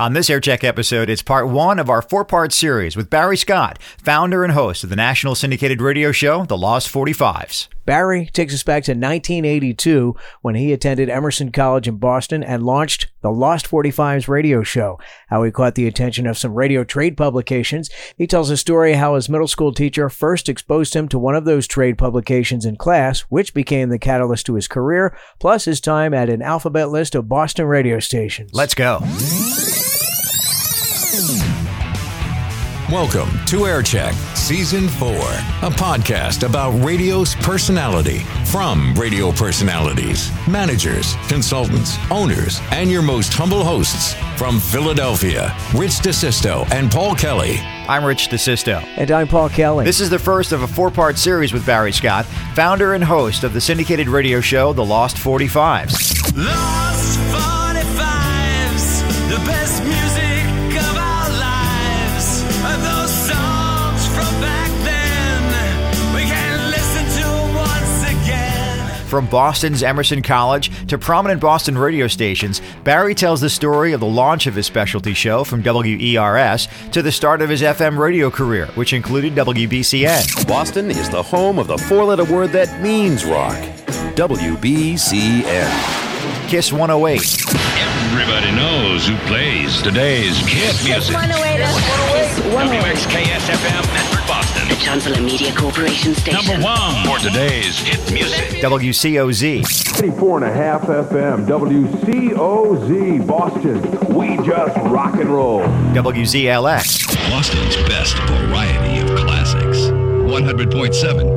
On this Aircheck episode, it's part one of our four part series with Barry Scott, founder and host of the national syndicated radio show, The Lost 45s. Barry takes us back to 1982 when he attended Emerson College in Boston and launched the Lost 45s radio show. How he caught the attention of some radio trade publications. He tells a story how his middle school teacher first exposed him to one of those trade publications in class, which became the catalyst to his career, plus his time at an alphabet list of Boston radio stations. Let's go. Welcome to Aircheck Season 4, a podcast about radio's personality from radio personalities, managers, consultants, owners, and your most humble hosts from Philadelphia, Rich DeSisto and Paul Kelly. I'm Rich DeSisto. And I'm Paul Kelly. This is the first of a four part series with Barry Scott, founder and host of the syndicated radio show, The Lost 45s. From Boston's Emerson College to prominent Boston radio stations, Barry tells the story of the launch of his specialty show from WERS to the start of his FM radio career, which included WBCN. Boston is the home of the four letter word that means rock WBCN. Kiss 108, Everybody knows who plays today's kid music. 108 WXKS FM, Medford, Boston. The Johnson Media Corporation station. Number one for today's hit music. WCOZ, 94 and a half FM, WCOZ, Boston. We just rock and roll. WZLX, Boston's best variety of classics. 100.7 WZLX.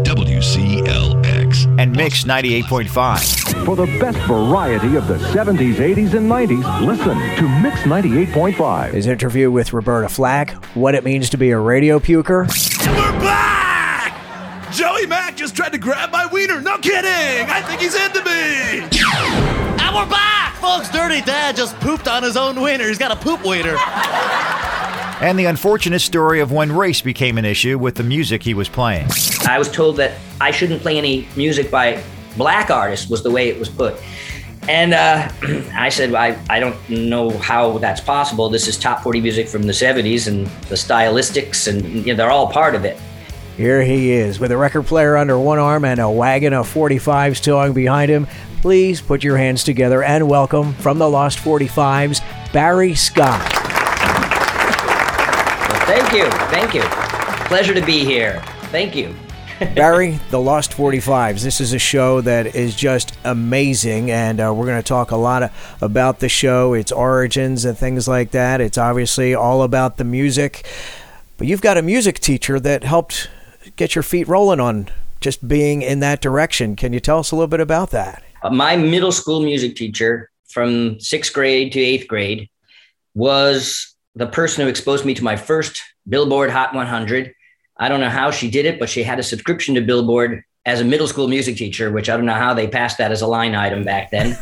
And Mix 98.5. For the best variety of the 70s, 80s, and 90s, listen to Mix 98.5. His interview with Roberta Flack, what it means to be a radio puker, We're back! Joey Mack just tried to grab my wiener. No kidding! I think he's into me! And we're back! Folks, Dirty Dad just pooped on his own wiener. He's got a poop wiener. And the unfortunate story of when race became an issue with the music he was playing. I was told that I shouldn't play any music by black artists, was the way it was put. And uh, I said, I, I don't know how that's possible. This is top 40 music from the 70s, and the stylistics, and you know, they're all part of it. Here he is with a record player under one arm and a wagon of 45s towing behind him. Please put your hands together and welcome from the Lost 45s, Barry Scott. Thank you. Thank you. Pleasure to be here. Thank you. Barry, the Lost 45s. This is a show that is just amazing, and uh, we're going to talk a lot of, about the show, its origins, and things like that. It's obviously all about the music, but you've got a music teacher that helped get your feet rolling on just being in that direction. Can you tell us a little bit about that? Uh, my middle school music teacher from sixth grade to eighth grade was the person who exposed me to my first Billboard Hot 100. I don't know how she did it, but she had a subscription to Billboard as a middle school music teacher, which I don't know how they passed that as a line item back then.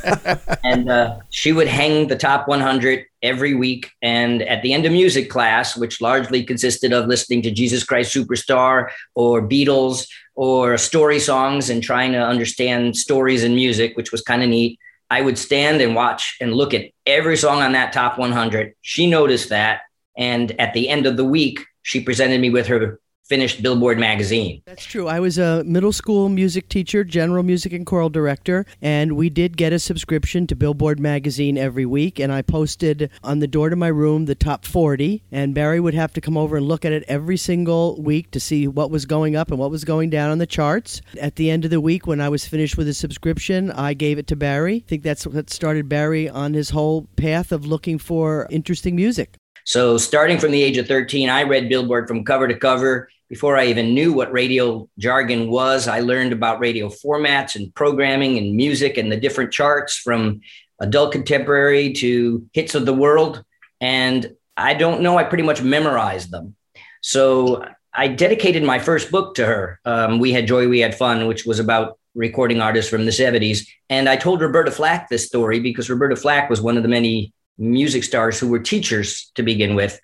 and uh, she would hang the top 100 every week. And at the end of music class, which largely consisted of listening to Jesus Christ Superstar or Beatles or story songs and trying to understand stories in music, which was kind of neat. I would stand and watch and look at every song on that top 100. She noticed that. And at the end of the week, she presented me with her finished Billboard magazine. That's true. I was a middle school music teacher, general music and choral director, and we did get a subscription to Billboard magazine every week. And I posted on the door to my room the top 40, and Barry would have to come over and look at it every single week to see what was going up and what was going down on the charts. At the end of the week, when I was finished with the subscription, I gave it to Barry. I think that's what started Barry on his whole path of looking for interesting music. So, starting from the age of 13, I read Billboard from cover to cover. Before I even knew what radio jargon was, I learned about radio formats and programming and music and the different charts from adult contemporary to hits of the world. And I don't know, I pretty much memorized them. So, I dedicated my first book to her. Um, we Had Joy, We Had Fun, which was about recording artists from the 70s. And I told Roberta Flack this story because Roberta Flack was one of the many music stars who were teachers to begin with.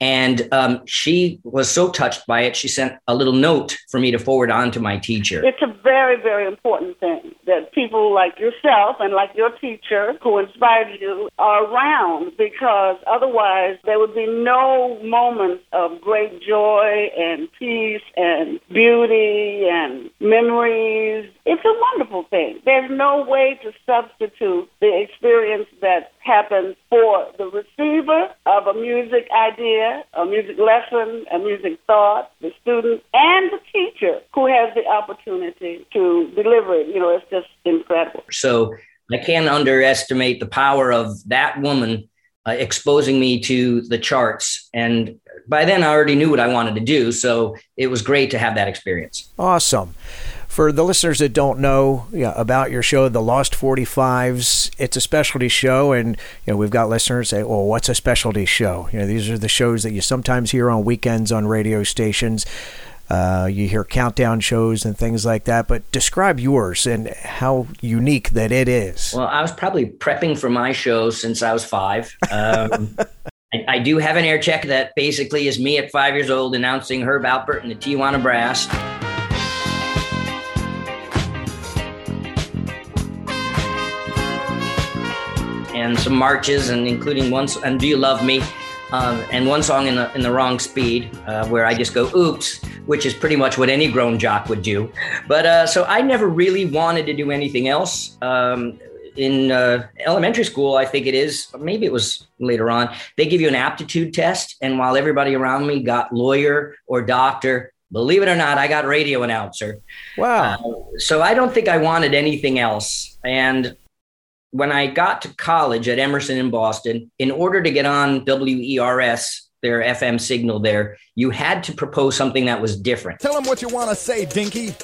And um, she was so touched by it, she sent a little note for me to forward on to my teacher. It's a very, very important thing that people like yourself and like your teacher who inspired you are around because otherwise there would be no moments of great joy and peace and beauty and memories. It's a wonderful thing. There's no way to substitute the experience that happens for the receiver of a music idea, a music lesson, a music thought, the student, and the teacher who has the opportunity to deliver it. You know, it's just incredible. So I can't underestimate the power of that woman uh, exposing me to the charts. And by then, I already knew what I wanted to do. So it was great to have that experience. Awesome. For the listeners that don't know about your show, The Lost 45s, it's a specialty show. And, you know, we've got listeners say, well, what's a specialty show? You know, these are the shows that you sometimes hear on weekends on radio stations. Uh, you hear countdown shows and things like that, but describe yours and how unique that it is. Well, I was probably prepping for my show since I was five. Um, I, I, do have an air check that basically is me at five years old announcing Herb Alpert and the Tijuana Brass. And some marches, and including one and "Do You Love Me," um, and one song in the in the wrong speed, uh, where I just go "Oops," which is pretty much what any grown jock would do. But uh, so I never really wanted to do anything else. Um, in uh, elementary school, I think it is, maybe it was later on, they give you an aptitude test. And while everybody around me got lawyer or doctor, believe it or not, I got radio announcer. Wow. Uh, so I don't think I wanted anything else. And when I got to college at Emerson in Boston, in order to get on WERS, their FM signal there, you had to propose something that was different. Tell them what you want to say, Dinky.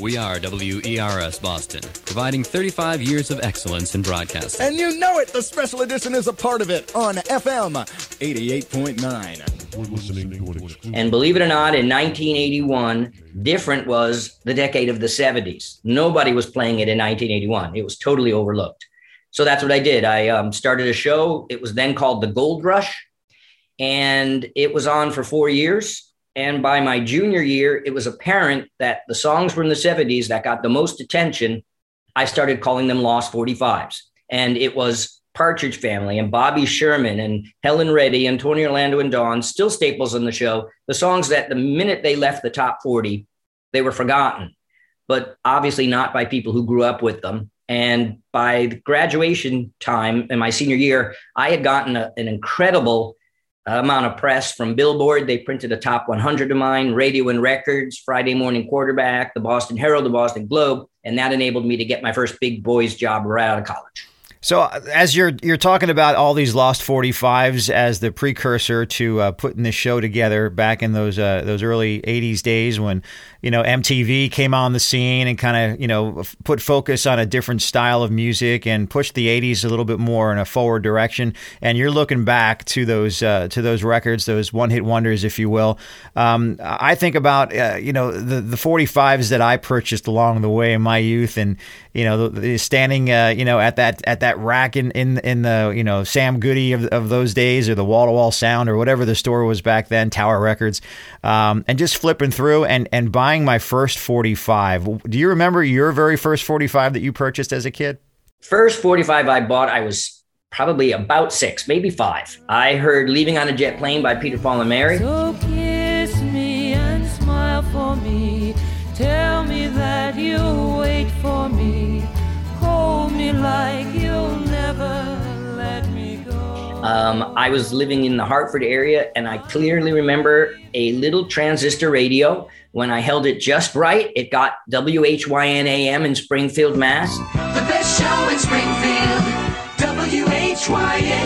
We are WERS Boston, providing 35 years of excellence in broadcasting. And you know it, the special edition is a part of it on FM 88.9. And believe it or not, in 1981, different was the decade of the 70s. Nobody was playing it in 1981. It was totally overlooked. So that's what I did. I um, started a show. It was then called The Gold Rush, and it was on for four years. And by my junior year, it was apparent that the songs from the 70s that got the most attention, I started calling them Lost 45s. And it was Partridge Family and Bobby Sherman and Helen Reddy and Tony Orlando and Dawn, still staples on the show. The songs that the minute they left the top 40, they were forgotten, but obviously not by people who grew up with them. And by graduation time in my senior year, I had gotten a, an incredible amount of press from Billboard. They printed a top 100 of mine, Radio and Records, Friday Morning Quarterback, the Boston Herald, the Boston Globe, and that enabled me to get my first big boys job right out of college. So uh, as you're you're talking about all these lost 45s as the precursor to uh, putting this show together back in those uh, those early 80s days when you know MTV came on the scene and kind of you know put focus on a different style of music and pushed the 80s a little bit more in a forward direction. And you're looking back to those uh, to those records those one hit wonders if you will. Um, I think about uh, you know the the 45s that I purchased along the way in my youth and you know standing uh, you know at that at that rack in, in in the you know Sam Goody of, of those days or the wall to wall sound or whatever the store was back then, Tower Records, um, and just flipping through and and buying my first 45. Do you remember your very first 45 that you purchased as a kid? First 45 I bought, I was probably about six, maybe five. I heard "Leaving on a Jet Plane" by Peter Paul and Mary. So kiss me and smile for me. Tell me that you'll wait for me. Hold me like Um, I was living in the Hartford area, and I clearly remember a little transistor radio. When I held it just right, it got WHYN AM in Springfield, Mass. The best show in Springfield, WHYN.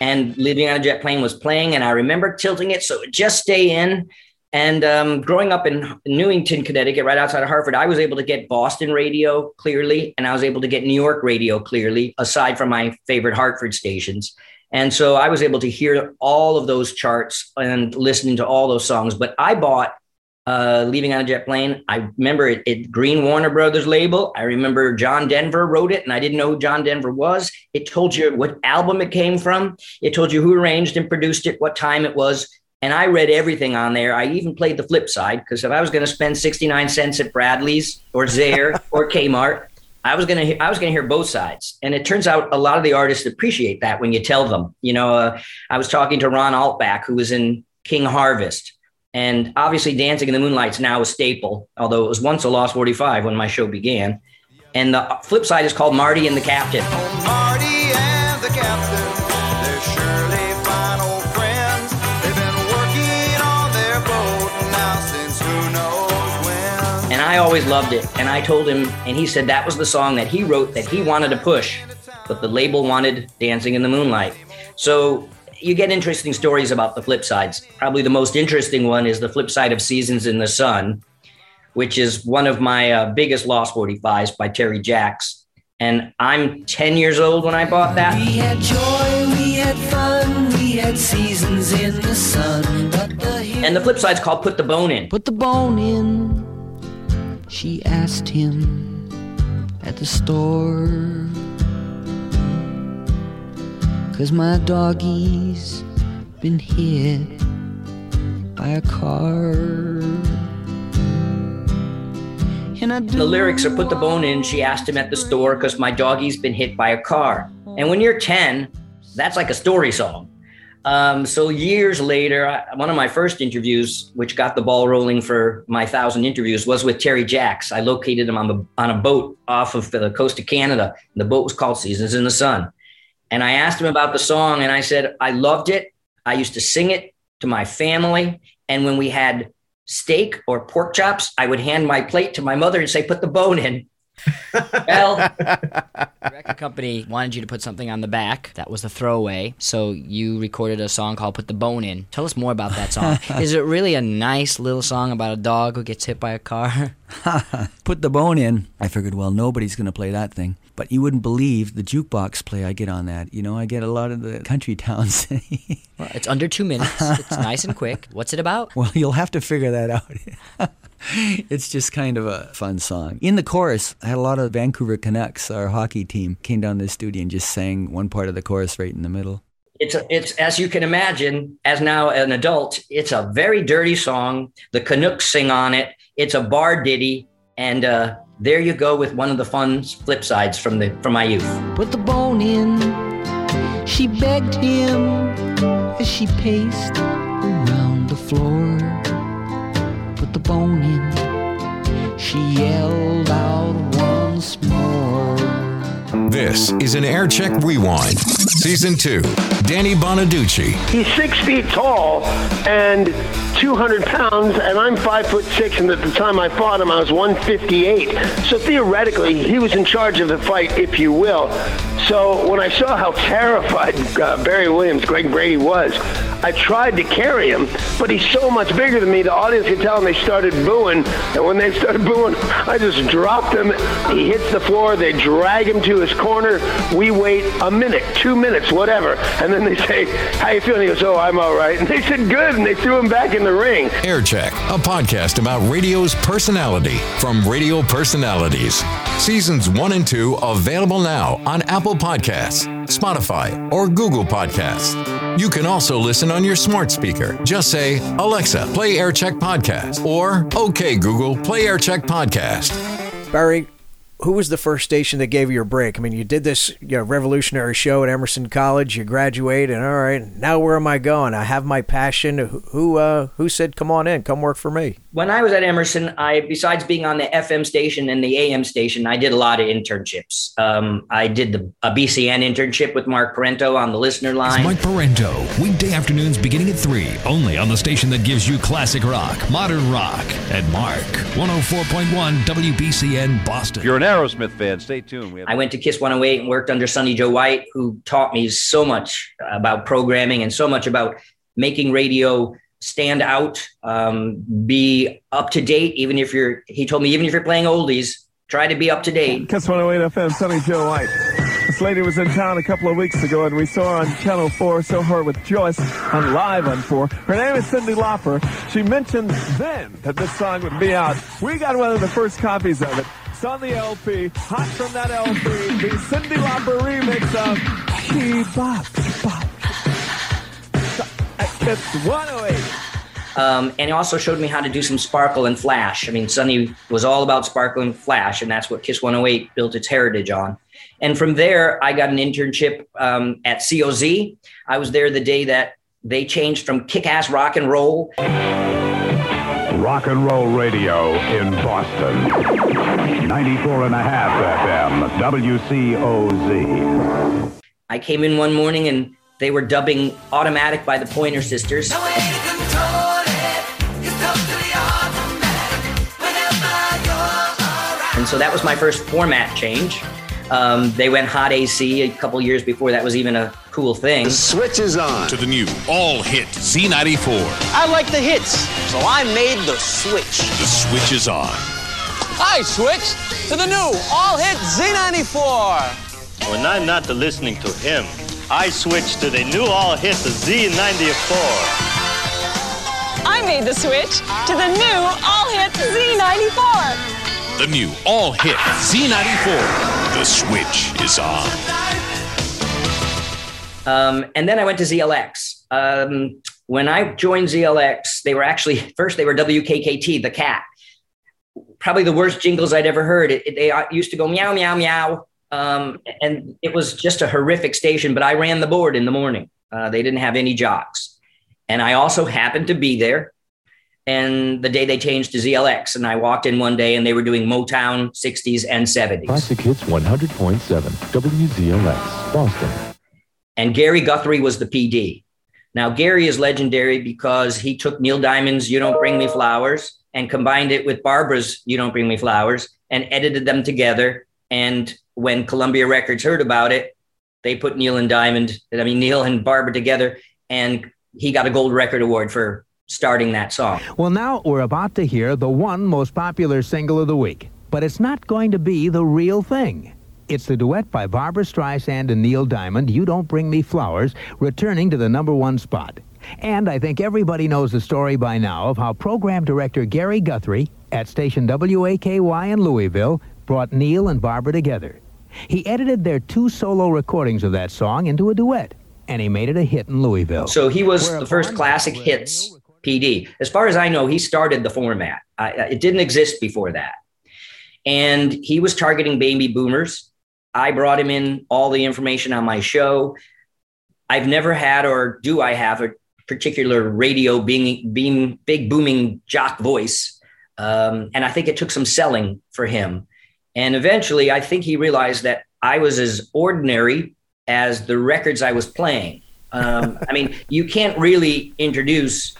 And Living on a Jet Plane was playing, and I remember tilting it so it would just stay in. And um, growing up in Newington, Connecticut, right outside of Hartford, I was able to get Boston radio clearly, and I was able to get New York radio clearly, aside from my favorite Hartford stations. And so I was able to hear all of those charts and listening to all those songs. But I bought uh, leaving on a jet plane. I remember it, it Green Warner Brothers label. I remember John Denver wrote it, and I didn't know who John Denver was. It told you what album it came from. It told you who arranged and produced it, what time it was. And I read everything on there. I even played the flip side because if I was going to spend 69 cents at Bradley's or Zayre or Kmart, I was gonna I was gonna hear both sides, and it turns out a lot of the artists appreciate that when you tell them. You know, uh, I was talking to Ron Altbach, who was in King Harvest, and obviously Dancing in the Moonlight's now a staple, although it was once a Lost 45 when my show began. And the flip side is called Marty and the Captain. I always loved it. And I told him, and he said that was the song that he wrote that he wanted to push, but the label wanted Dancing in the Moonlight. So you get interesting stories about the flip sides. Probably the most interesting one is the flip side of Seasons in the Sun, which is one of my uh, biggest Lost 45s by Terry Jacks. And I'm 10 years old when I bought that. We had joy, we had fun, we had seasons in the sun. But the And the flip side's called Put the Bone In. Put the bone in, she asked him at the store. Cause my doggy's been hit by a car. The lyrics are Put the Bone In, she asked him at the store because my doggie's been hit by a car. And when you're 10, that's like a story song. Um, so years later, I, one of my first interviews, which got the ball rolling for my thousand interviews, was with Terry Jacks. I located him on the on a boat off of the coast of Canada. The boat was called Seasons in the Sun, and I asked him about the song, and I said I loved it. I used to sing it to my family, and when we had steak or pork chops, I would hand my plate to my mother and say, "Put the bone in." well, record company wanted you to put something on the back that was the throwaway so you recorded a song called put the bone in tell us more about that song is it really a nice little song about a dog who gets hit by a car Put the bone in. I figured, well, nobody's going to play that thing. But you wouldn't believe the jukebox play I get on that. You know, I get a lot of the country towns. well, it's under two minutes it's nice and quick what's it about well, you'll have to figure that out. it's just kind of a fun song. In the chorus, I had a lot of Vancouver Canucks, our hockey team, came down to the studio and just sang one part of the chorus right in the middle. it's it's as you can imagine, as now an adult, it's a very dirty song. The Canucks sing on it. It's a bar ditty, and uh, there you go with one of the fun flip sides from the from my youth. put the bone in. She begged him as she paced around the floor. Put in. She yelled out once more. This is an Aircheck Rewind, Season 2. Danny Bonaduce, He's six feet tall and 200 pounds, and I'm five foot six. And at the time I fought him, I was 158. So theoretically, he was in charge of the fight, if you will. So when I saw how terrified uh, Barry Williams, Greg Brady was, I tried to carry him, but he's so much bigger than me. The audience could tell, and they started booing. And when they started booing, I just dropped him. He hits the floor. They drag him to his corner. We wait a minute, two minutes, whatever, and then they say, "How you feeling?" He goes, "Oh, I'm all right." And they said, "Good," and they threw him back in the ring. Aircheck, a podcast about radio's personality from radio personalities. Seasons 1 and 2 available now on Apple Podcasts, Spotify, or Google Podcasts. You can also listen on your smart speaker. Just say, Alexa, play Aircheck Podcast, or OK Google, play Aircheck Podcast. Barry, who was the first station that gave you a break? I mean, you did this you know, revolutionary show at Emerson College. You graduate, and all right, now where am I going? I have my passion. Who uh, who said, "Come on in, come work for me"? When I was at Emerson, I besides being on the FM station and the AM station, I did a lot of internships. Um, I did the a BCN internship with Mark Parenteau on the listener line. It's Mike Parenteau, weekday afternoons beginning at 3, only on the station that gives you classic rock, modern rock, and Mark, 104.1 WBCN Boston. If you're an Aerosmith fan, stay tuned. We have I went to Kiss 108 and worked under Sunny Joe White, who taught me so much about programming and so much about making radio stand out, um, be up to date. Even if you're, he told me, even if you're playing oldies, try to be up to date. Kiss 108 FM, Sunny Joe White. This lady was in town a couple of weeks ago, and we saw her on Channel 4, saw her with Joyce on Live on 4. Her name is Cyndi Lauper. She mentioned then that this song would be out. We got one of the first copies of it. It's on the LP. Hot from that LP, the Cyndi Lauper remix of She Bop, Bop. 108. Um, and he also showed me how to do some sparkle and flash. I mean, Sunny was all about sparkle and flash, and that's what Kiss 108 built its heritage on. And from there, I got an internship um, at COZ. I was there the day that they changed from kick ass rock and roll. Rock and roll radio in Boston. 94 and a half FM, WCOZ. I came in one morning and they were dubbing Automatic by the Pointer Sisters. And so that was my first format change. Um, they went hot AC a couple years before that was even a cool thing. The switch is on to the new all hit Z94. I like the hits, so I made the switch. The switch is on. I switched to the new all hit Z94. When I'm not listening to him, I switched to the new all hit, the Z94. I made the switch to the new all hit Z94. The new all hit Z94. The switch is on. Um, and then I went to ZLX. Um, when I joined ZLX, they were actually first they were WKKT, the cat. Probably the worst jingles I'd ever heard. It, it- they uh, used to go meow meow meow, um, and it was just a horrific station. But I ran the board in the morning. Uh, they didn't have any jocks, and I also happened to be there. And the day they changed to ZLX, and I walked in one day, and they were doing Motown 60s and 70s. Classic Hits 100.7, WZLX, Boston. and Gary Guthrie was the PD. Now, Gary is legendary because he took Neil Diamond's You Don't Bring Me Flowers and combined it with Barbra's You Don't Bring Me Flowers and edited them together. And when Columbia Records heard about it, they put Neil and Diamond, I mean, Neil and Barbra together, and he got a gold record award for starting that song. Well, now we're about to hear the one most popular single of the week, but it's not going to be the real thing. It's the duet by Barbra Streisand and Neil Diamond, You Don't Bring Me Flowers, returning to the number one spot. And I think everybody knows the story by now of how program director Gary Guthrie at station WAKY in Louisville brought Neil and Barbara together. He edited their two solo recordings of that song into a duet, and he made it a hit in Louisville. So he was the first classic hits PD. As far as I know, he started the format. I- it didn't exist before that. And he was targeting baby boomers. I brought him in all the information on my show. I've never had, or do I have, a particular radio being, being big booming jock voice. Um, and I think it took some selling for him. And eventually, I think he realized that I was as ordinary as the records I was playing. Um, I mean, you can't really introduce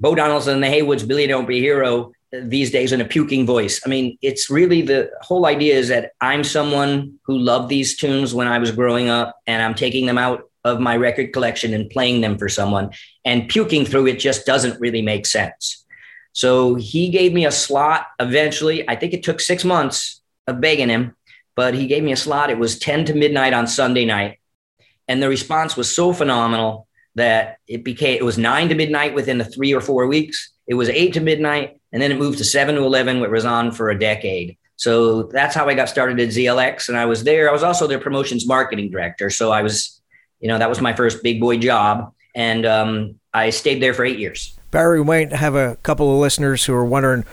Bo Donaldson and the Heywoods, Billy Don't Be a Hero these days in a puking voice. I mean, it's really the whole idea is that I'm someone who loved these tunes when I was growing up, and I'm taking them out of my record collection and playing them for someone. And puking through it just doesn't really make sense. So he gave me a slot eventually. I think it took six months of begging him, but he gave me a slot. It was 10 to midnight on Sunday night. And the response was so phenomenal that it became, it was nine to midnight within the three or four weeks. It was eight to midnight. And then it moved to seven to 11, where it was on for a decade. So that's how I got started at ZLX. And I was there. I was also their promotions marketing director. So I was, you know, that was my first big boy job. And um, I stayed there for eight years. Barry, we might have a couple of listeners who are wondering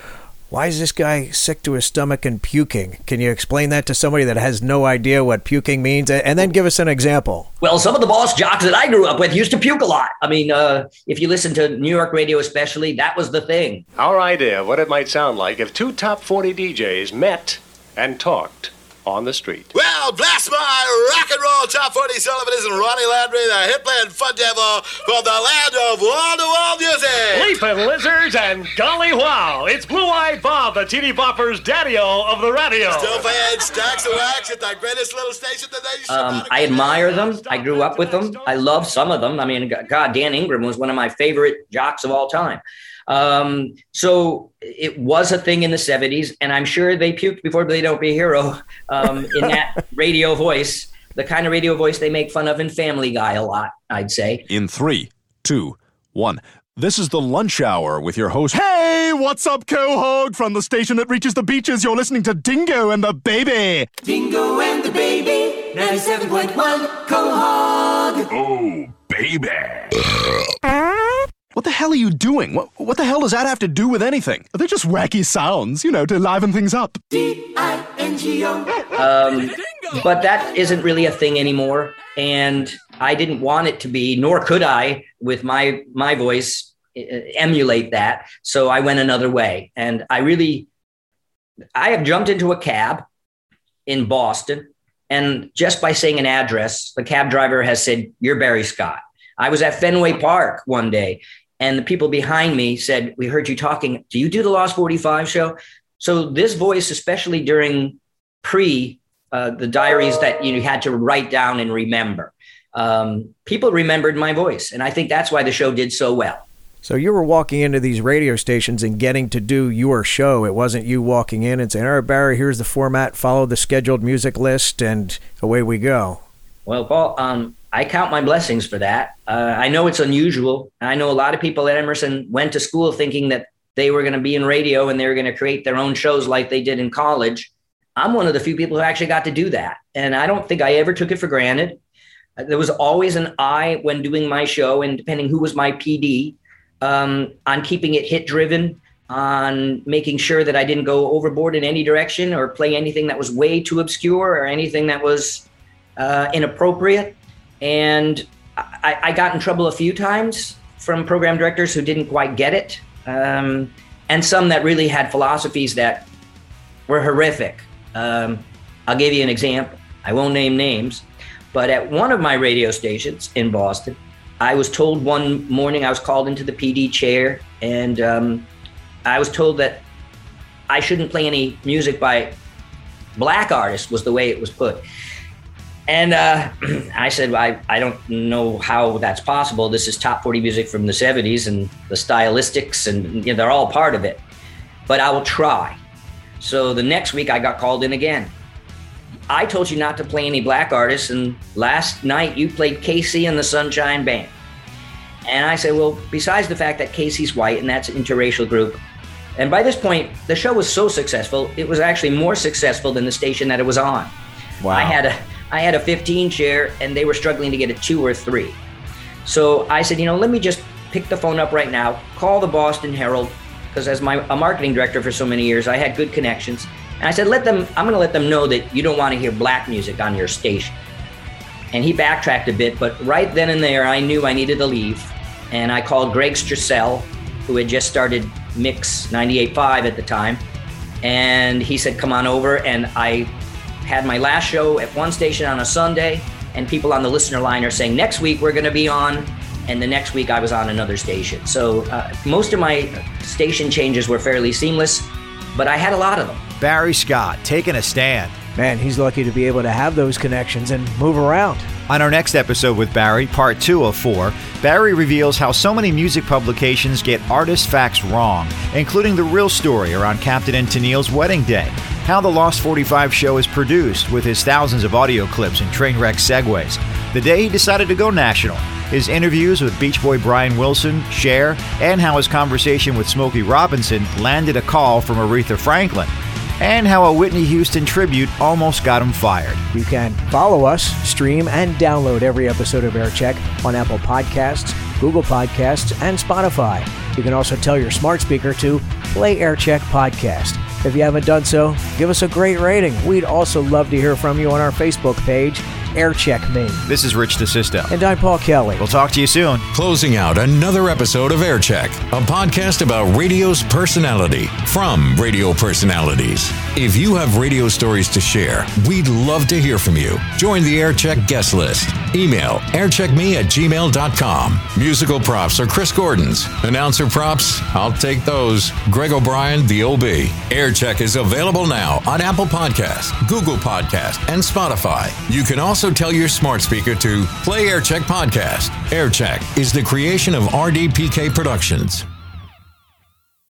why is this guy sick to his stomach and puking? Can you explain that to somebody that has no idea what puking means? And then give us an example. Well, some of the boss jocks that I grew up with used to puke a lot. I mean, uh, if you listen to New York radio, especially, that was the thing. Our idea of what it might sound like if two top 40 DJs met and talked on the street. Well, bless my rock and roll top 40 Sullivan and Ronnie Landry, the hit playing fun devil from the land of wall to wall music. Leaping lizards and golly wow! It's Blue Eyed Bob, the teeny bopper's daddy-o of the radio. Still playing stacks of wax at the greatest little station that they Um, I admire them. I grew up with them. I love some of them. I mean, God, Dan Ingram was one of my favorite jocks of all time. Um, so it was a thing in the 70s, and I'm sure they puked before they don't be a hero um, in that radio voice, the kind of radio voice they make fun of in Family Guy a lot, I'd say. In three, two, one. This is the lunch hour with your host. Hey, what's up, Quahog? From the station that reaches the beaches, you're listening to Dingo and the Baby. Dingo and the baby, 97.1 Quahog. Oh, baby. What the hell are you doing? What, what the hell does that have to do with anything? They're just wacky sounds, you know, to liven things up. D-I-N-G-O. Um, but that isn't really a thing anymore, and I didn't want it to be, nor could I, with my my voice, emulate that. So I went another way, and I really, I have jumped into a cab in Boston, and just by saying an address, the cab driver has said, "You're Barry Scott." I was at Fenway Park one day, and the people behind me said, "We heard you talking. Do you do the Lost 45 show?" So this voice, especially during pre uh, the diaries that you had to write down and remember, um, people remembered my voice, and I think that's why the show did so well. So you were walking into these radio stations and getting to do your show. It wasn't you walking in and saying, "All right, Barry, here's the format. Follow the scheduled music list, and away we go." Well, Paul, um, I count my blessings for that. Uh, I know it's unusual. I know a lot of people at Emerson went to school thinking that they were going to be in radio and they were going to create their own shows like they did in college. I'm one of the few people who actually got to do that. And I don't think I ever took it for granted. Uh, There was always an eye when doing my show, and depending who was my PD, um, on keeping it hit driven, on making sure that I didn't go overboard in any direction or play anything that was way too obscure or anything that was uh, inappropriate. And I, I got in trouble a few times from program directors who didn't quite get it, um, and some that really had philosophies that were horrific. Um, I'll give you an example. I won't name names, but at one of my radio stations in Boston, I was told one morning I was called into the PD chair, and um, I was told that I shouldn't play any music by black artists, was the way it was put. And uh, I said, I, I don't know how that's possible. This is top 40 music from the 70s, and the stylistics, and you know, they're all part of it. But I will try. So the next week, I got called in again. I told you not to play any black artists, and last night you played KC and the Sunshine Band. And I said, well, besides the fact that KC's white and that's an interracial group, and by this point, the show was so successful, it was actually more successful than the station that it was on. Wow. I had a I had a 15 share and they were struggling to get a two or three. So I said, you know, let me just pick the phone up right now, call the Boston Herald, because as my a marketing director for so many years, I had good connections. And I said, let them, I'm gonna let them know that you don't want to hear black music on your station. And he backtracked a bit, but right then and there, I knew I needed to leave. And I called Greg Strassell, who had just started Mix 98.5 at the time. And he said, come on over. And I had my last show at one station on a Sunday. And people on the listener line are saying, next week we're going to be on. And the next week I was on another station. So uh, most of my station changes were fairly seamless, but I had a lot of them. Barry Scott taking a stand. Man, he's lucky to be able to have those connections and move around. On our next episode with Barry, part two of four, Barry reveals how so many music publications get artist facts wrong, including the real story around Captain and Tennille's wedding day, how the Lost 45 show is produced with his thousands of audio clips and train wreck segues, the day he decided to go national, his interviews with Beach Boy Brian Wilson, Cher, and how his conversation with Smokey Robinson landed a call from Aretha Franklin and how a Whitney Houston tribute almost got him fired. You can follow us, stream, and download every episode of Aircheck on Apple Podcasts, Google Podcasts, and Spotify. You can also tell your smart speaker to play Aircheck Podcast. If you haven't done so, give us a great rating. We'd also love to hear from you on our Facebook page, Aircheck Me. This is Rich DeSisto. And I'm Paul Kelly. We'll talk to you soon. Closing out another episode of Aircheck, a podcast about radio's personality from radio personalities. If you have radio stories to share, we'd love to hear from you. Join the Aircheck guest list. Email aircheckme at gmail.com. Musical props are Chris Gordon's. Announcer props, I'll take those. Greg O'Brien, the OB. Aircheck is available now on Apple Podcast, Google Podcast, and Spotify. You can also tell your smart speaker to play Aircheck Podcast. Aircheck is the creation of RDPK Productions.